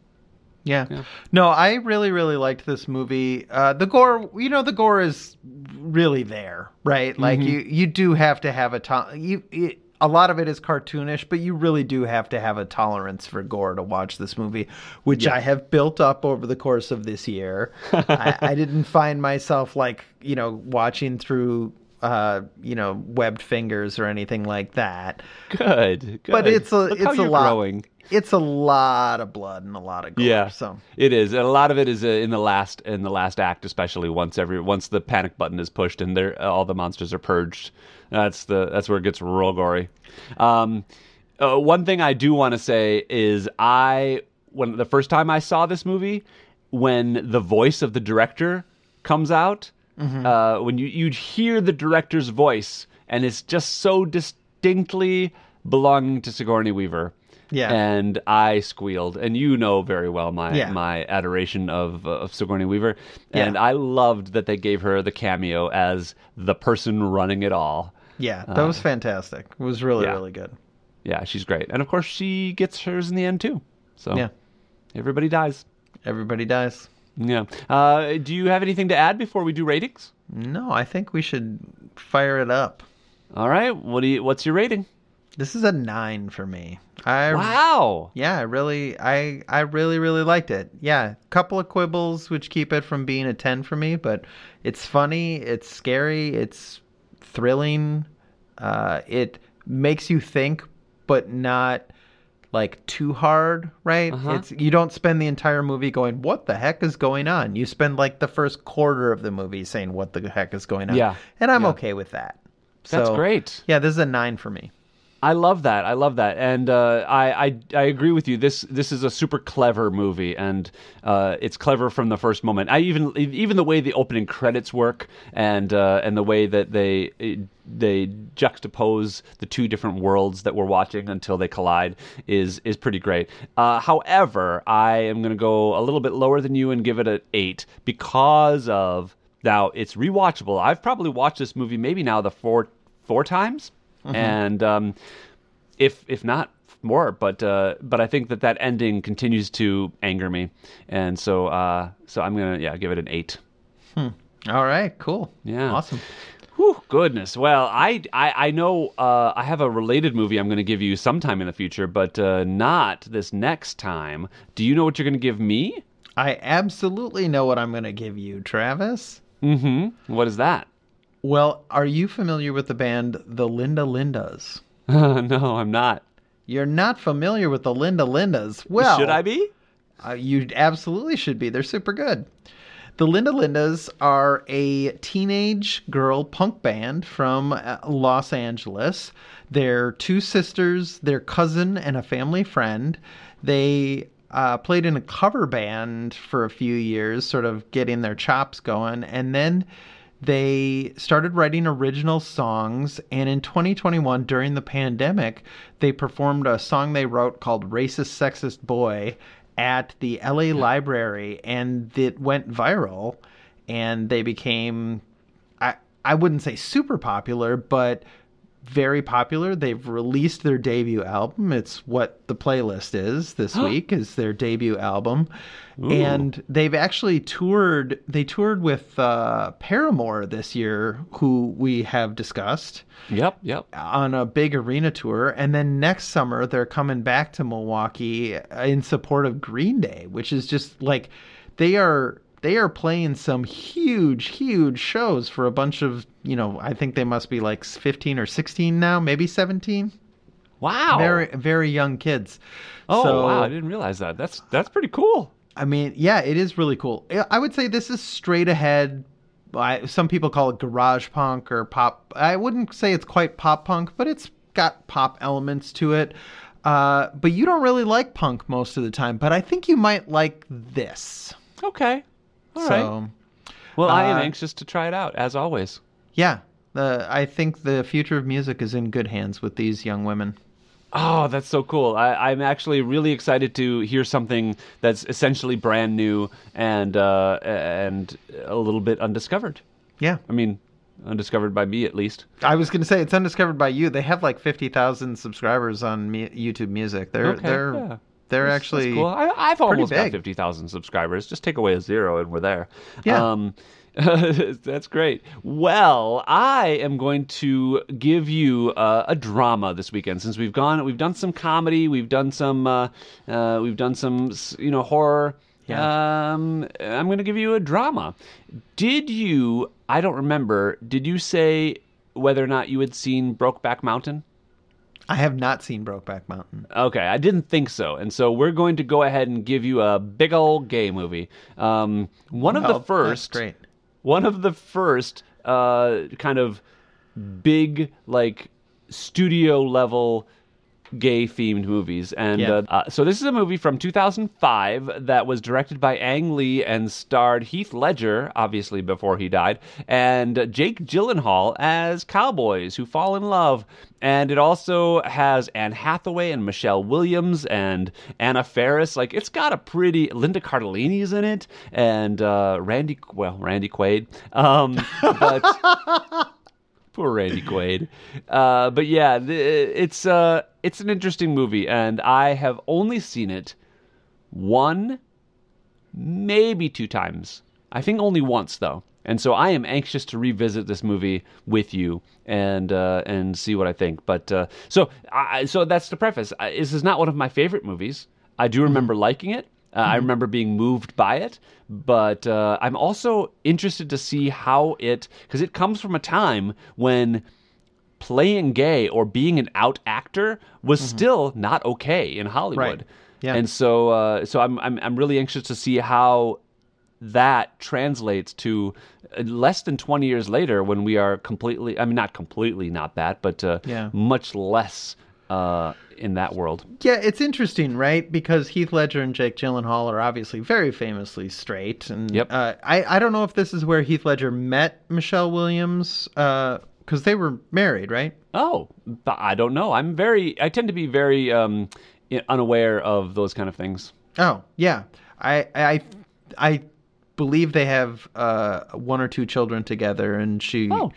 Yeah. No, I really, really liked this movie. Uh, the gore, you know, the gore is really there, right? Like Mm-hmm. you, you do have to have a to- you. It, a lot of it is cartoonish, but you really do have to have a tolerance for gore to watch this movie, which I have built up over the course of this year. I, I didn't find myself like you know watching through uh you know webbed fingers or anything like that Good, good. but it's a Look it's a lot growing. it's a lot of blood and a lot of gore Yeah, so it is, and a lot of it is uh, in the last in the last act, especially once every once the panic button is pushed and there all the monsters are purged. That's the that's where it gets real gory. Um, uh, one thing I do want to say is I when the first time I saw this movie, when the voice of the director comes out, uh, when you you'd hear the director's voice, and it's just so distinctly belonging to Sigourney Weaver. Yeah. and I squealed, and you know very well my Yeah. my adoration of uh, of Sigourney Weaver, and Yeah. I loved that they gave her the cameo as the person running it all. Yeah, that was fantastic. It was really, yeah. really good. Yeah, she's great, and of course she gets hers in the end too. So Yeah, everybody dies. everybody dies. Yeah. Uh, do you have anything to add before we do ratings? No, I think we should fire it up. All right. What do you? What's your rating? This is a nine for me. I Wow. yeah, I really, I I really, really liked it. Yeah, a couple of quibbles which keep it from being a ten for me, but it's funny, it's scary, it's thrilling. Uh, it makes you think, but not like too hard, right? Uh-huh. It's you don't spend the entire movie going, "What the heck is going on?" You spend like the first quarter of the movie saying, "What the heck is going on?" Yeah. and I'm Yeah. okay with that. That's So, great. Yeah, this is a nine for me. I love that. I love that, and uh, I, I I agree with you. This this is a super clever movie, and uh, it's clever from the first moment. I even even the way the opening credits work, and uh, and the way that they they juxtapose the two different worlds that we're watching until they collide is is pretty great. Uh, however, I am going to go a little bit lower than you and give it an eight because of now it's rewatchable. I've probably watched this movie maybe now the four four times and um, if if not more. But uh, but I think that that ending continues to anger me, and so uh, so I'm gonna yeah give it an eight. All right, cool. Yeah. awesome. Whew, goodness. Well, I I, I know uh, I have a related movie I'm going to give you sometime in the future, but uh, not this next time. Do you know what you're going to give me? I absolutely know what I'm going to give you, Travis. Mm-hmm. What is that? Well, are you familiar with the band The Linda Lindas? no, I'm not. You're not familiar with the Linda Lindas. Well, Should I be? Uh, you absolutely should be. They're super good. The Linda Lindas are a teenage girl punk band from uh, Los Angeles. They're two sisters, their cousin, and a family friend. They uh, played in a cover band for a few years, sort of getting their chops going, and then they started writing original songs. And in 2021, during the pandemic, they performed a song they wrote called Racist Sexist Boy at the LA Library, and it went viral. And they became, I, I wouldn't say super popular, but very popular. They've released their debut album. It's what the playlist is this week is their debut album. Ooh. And they've actually toured they toured with uh, Paramore this year, who we have discussed Yep, yep. on a big arena tour. And then next summer they're coming back to Milwaukee in support of Green Day, which is just like they are they are playing some huge, huge shows for a bunch of, you know, I think they must be like 15 or 16 now, maybe 17. Wow. Very, very young kids. oh So, wow, I didn't realize that. That's that's pretty cool. I mean, yeah, it is really cool. I- would say this is straight ahead. I, some people call it garage punk or pop. I wouldn't say it's quite pop punk, but it's got pop elements to it. Uh, but you don't really like punk most of the time. But I think you might like this. Okay. All right. so, Well, I am uh, anxious to try it out as always. yeah, the, I think the future of music is in good hands with these young women. Oh, that's so cool. I, I'm actually really excited to hear something that's essentially brand new and uh, and a little bit undiscovered. Yeah. I mean, undiscovered by me at least. I was going to say it's undiscovered by you. They have like 50,000 subscribers on mu- YouTube Music. They're Okay, they're yeah. They're That's- actually that's cool. I, I've almost got fifty thousand subscribers. Just take away a zero, and we're there. Yeah. Um, that's great. Well, I am going to give you uh, a drama this weekend since we've gone. We've done some comedy. We've done some. Uh, uh, we've done some. You know, horror. Yeah. Um, I'm going to give you a drama. Did you? I don't remember. Did you say whether or not you had seen Brokeback Mountain? I have not seen Brokeback Mountain. Okay, I didn't think so, and so we're going to go ahead and give you a big old gay movie. Um, one of Oh, the first, great. one of the first uh, kind of big like studio level gay themed movies. And Yeah. uh, uh, so this is a movie from 2005 that was directed by Ang Lee and starred Heath Ledger obviously before he died and Jake Gyllenhaal as cowboys who fall in love. And it also has Anne Hathaway and Michelle Williams and Anna Faris. Like it's got a pretty Linda Cardellini's in it and uh, Randy well Randy Quaid. Um, but Poor Randy Quaid. Uh, but yeah, it's uh, it's an interesting movie, and I have only seen it one, maybe two times. I think only once though, and so I am anxious to revisit this movie with you and uh, and see what I think. But uh, so I, so that's the preface. I, this is not one of my favorite movies. I do remember liking it. Uh, I remember being moved by it, but uh, I'm also interested to see how it because it comes from a time when playing gay or being an out actor was still not okay in Hollywood. Right. Yeah. And so uh, so I'm, I'm I'm really anxious to see how that translates to uh, less than 20 years later when we are completely I mean not completely not that but uh, Yeah. much less uh, in that world. Yeah, it's interesting, right? Because Heath Ledger and Jake Gyllenhaal are obviously very famously straight, and Yep. uh, I I don't know if this is where Heath Ledger met Michelle Williams, because they were married, right? Oh, I don't know. I'm very I tend to be very um, unaware of those kind of things. Oh, yeah. I I I believe they have uh, one or two children together, and she Oh.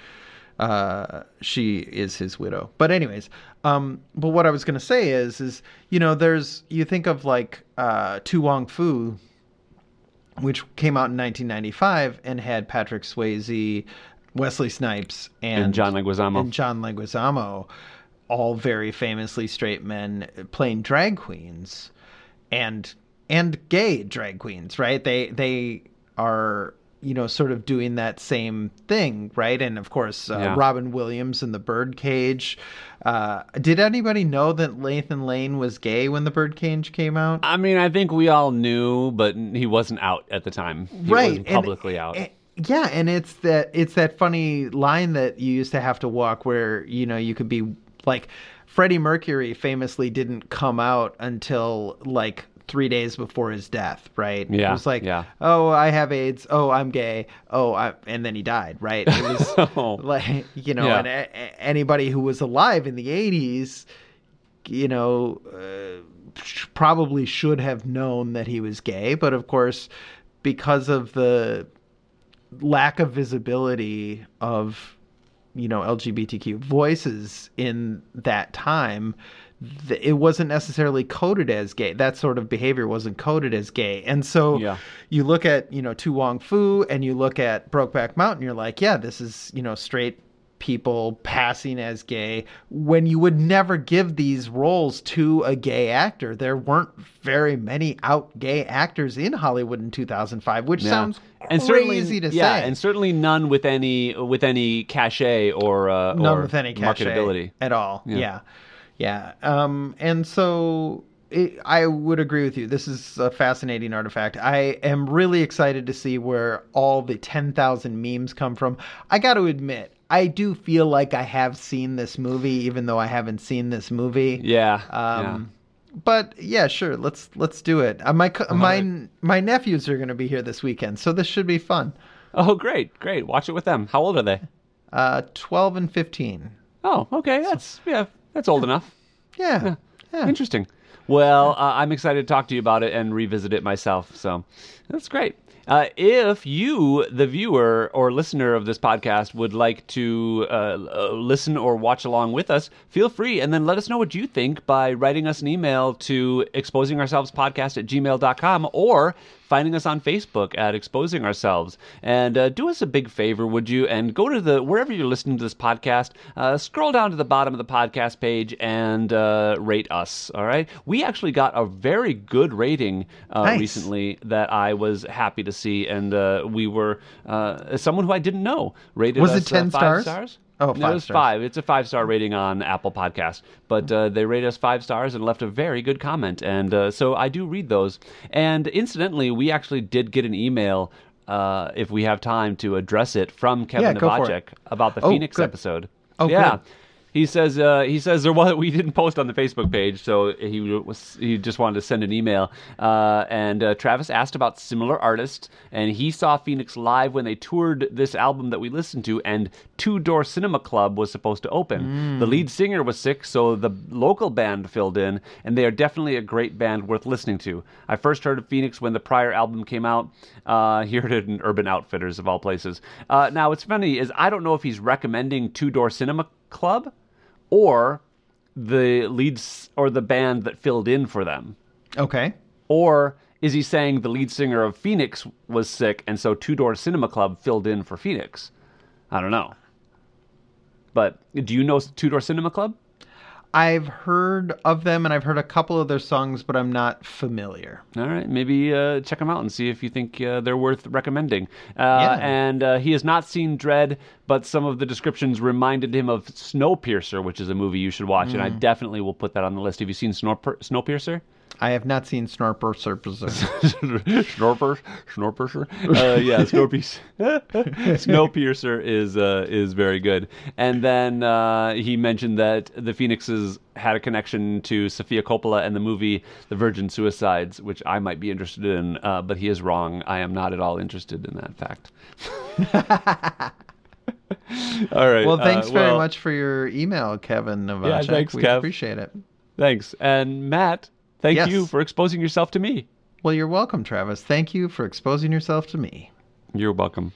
uh, she is his widow. But anyways, um, but what I was gonna say is is you know there's you think of like uh, To Wong Foo, which came out in 1995 and had Patrick Swayze, Wesley Snipes, and, And John Leguizamo. and John Leguizamo, all very famously straight men playing drag queens, and and gay drag queens, right? They they are you know, sort of doing that same thing, right? And of course, uh, Yeah. Robin Williams in The Birdcage. Uh, did anybody know that Nathan Lane was gay when The Birdcage came out? I mean, I think we all knew, but he wasn't out at the time. He right wasn't and- publicly out. and- yeah and it's that it's that funny line that you used to have to walk where you know you could be like freddie mercury famously didn't come out until like three days before his death right Yeah. it was like yeah. oh i have aids oh i'm gay oh I, and then he died right it was Oh. like you know Yeah. and a, anybody who was alive in the 80s you know, uh, probably should have known that he was gay, but of course, because of the lack of visibility of you know LGBTQ voices in that time, th- it wasn't necessarily coded as gay. That sort of behavior wasn't coded as gay, and so Yeah. you look at you know To Wong Foo and you look at Brokeback Mountain, you're like, yeah, this is you know straight people passing as gay when you would never give these roles to a gay actor. There weren't very many out gay actors in Hollywood in 2005, which Yeah. sounds and certainly, crazy to yeah, say. and certainly none with any with any cachet or uh, none or with any cachet marketability. at all. Yeah. Yeah, yeah. Um, and so it, I would agree with you. This is a fascinating artifact. I am really excited to see where all the ten thousand memes come from. I got to admit, I do feel like I have seen this movie, even though I haven't seen this movie. Yeah, Um, But yeah, sure. Let's let's do it. Uh, my my my nephews are going to be here this weekend, so this should be fun. Oh, great, great. Watch it with them. How old are they? Uh, twelve and fifteen. Oh, okay. That's yeah, that's old enough. Yeah. Yeah. Interesting. Well, uh, I'm excited to talk to you about it and revisit it myself. So that's great. Uh, if you, the viewer or listener of this podcast, would like to uh, uh, listen or watch along with us, feel free and then let us know what you think by writing us an email to exposingourselvespodcast at gmail.com or finding us on Facebook at Exposing Ourselves. And uh, do us a big favor, would you? And go to the wherever you're listening to this podcast, uh, scroll down to the bottom of the podcast page and uh, rate us. All right, we actually got a very good rating uh, Nice. recently that I was happy to see, and uh, we were uh, someone who I didn't know rated Was it us, uh, 10 five stars? stars. Oh, No, it five was stars. five. It's a five star rating on Apple Podcast, but uh, they rated us five stars and left a very good comment, and uh, so I do read those. And incidentally, we actually did get an email. Uh, if we have time to address it from Kevin Yeah, Novacek about the Oh, Phoenix good. episode. Oh, yeah. good. He says uh, he says there was we didn't post on the Facebook page, so he was he just wanted to send an email. Uh, and uh, Travis asked about similar artists, and he saw Phoenix live when they toured this album that we listened to, and Two Door Cinema Club was supposed to open. The lead singer was sick, so the local band filled in, and they are definitely a great band worth listening to. I first heard of Phoenix when the prior album came out. Uh, he heard it in Urban Outfitters of all places. Uh, now, what's funny is I don't know if he's recommending Two Door Cinema Club or the leads or the band that filled in for them. Okay. or is he saying the lead singer of phoenix was sick and so two door cinema club filled in for phoenix? I don't know. But do you know two door cinema club I've heard of them and I've heard a couple of their songs, but I'm not familiar. All right, maybe uh, check them out and see if you think uh, they're worth recommending. Uh, Yeah. And uh, he has not seen Dredd, but some of the descriptions reminded him of Snowpiercer, which is a movie you should watch, and I definitely will put that on the list. Have you seen Snowper- Snowpiercer? I have not seen Snorper Surprise. Snorper, Snorpiercer. Uh, yeah, Snowpiercer. Snowpiercer is uh, is very good. And then uh, he mentioned that the Phoenixes had a connection to Sofia Coppola and the movie The Virgin Suicides, which I might be interested in, uh, but he is wrong. I am not at all interested in that fact. all right. well, thanks uh, very well, much for your email, Kevin Novacek. thanks, we Kev. appreciate it. Thanks, and Matt. Thank Yes. you for exposing yourself to me. Well, you're welcome, Travis. Thank you for exposing yourself to me. You're welcome.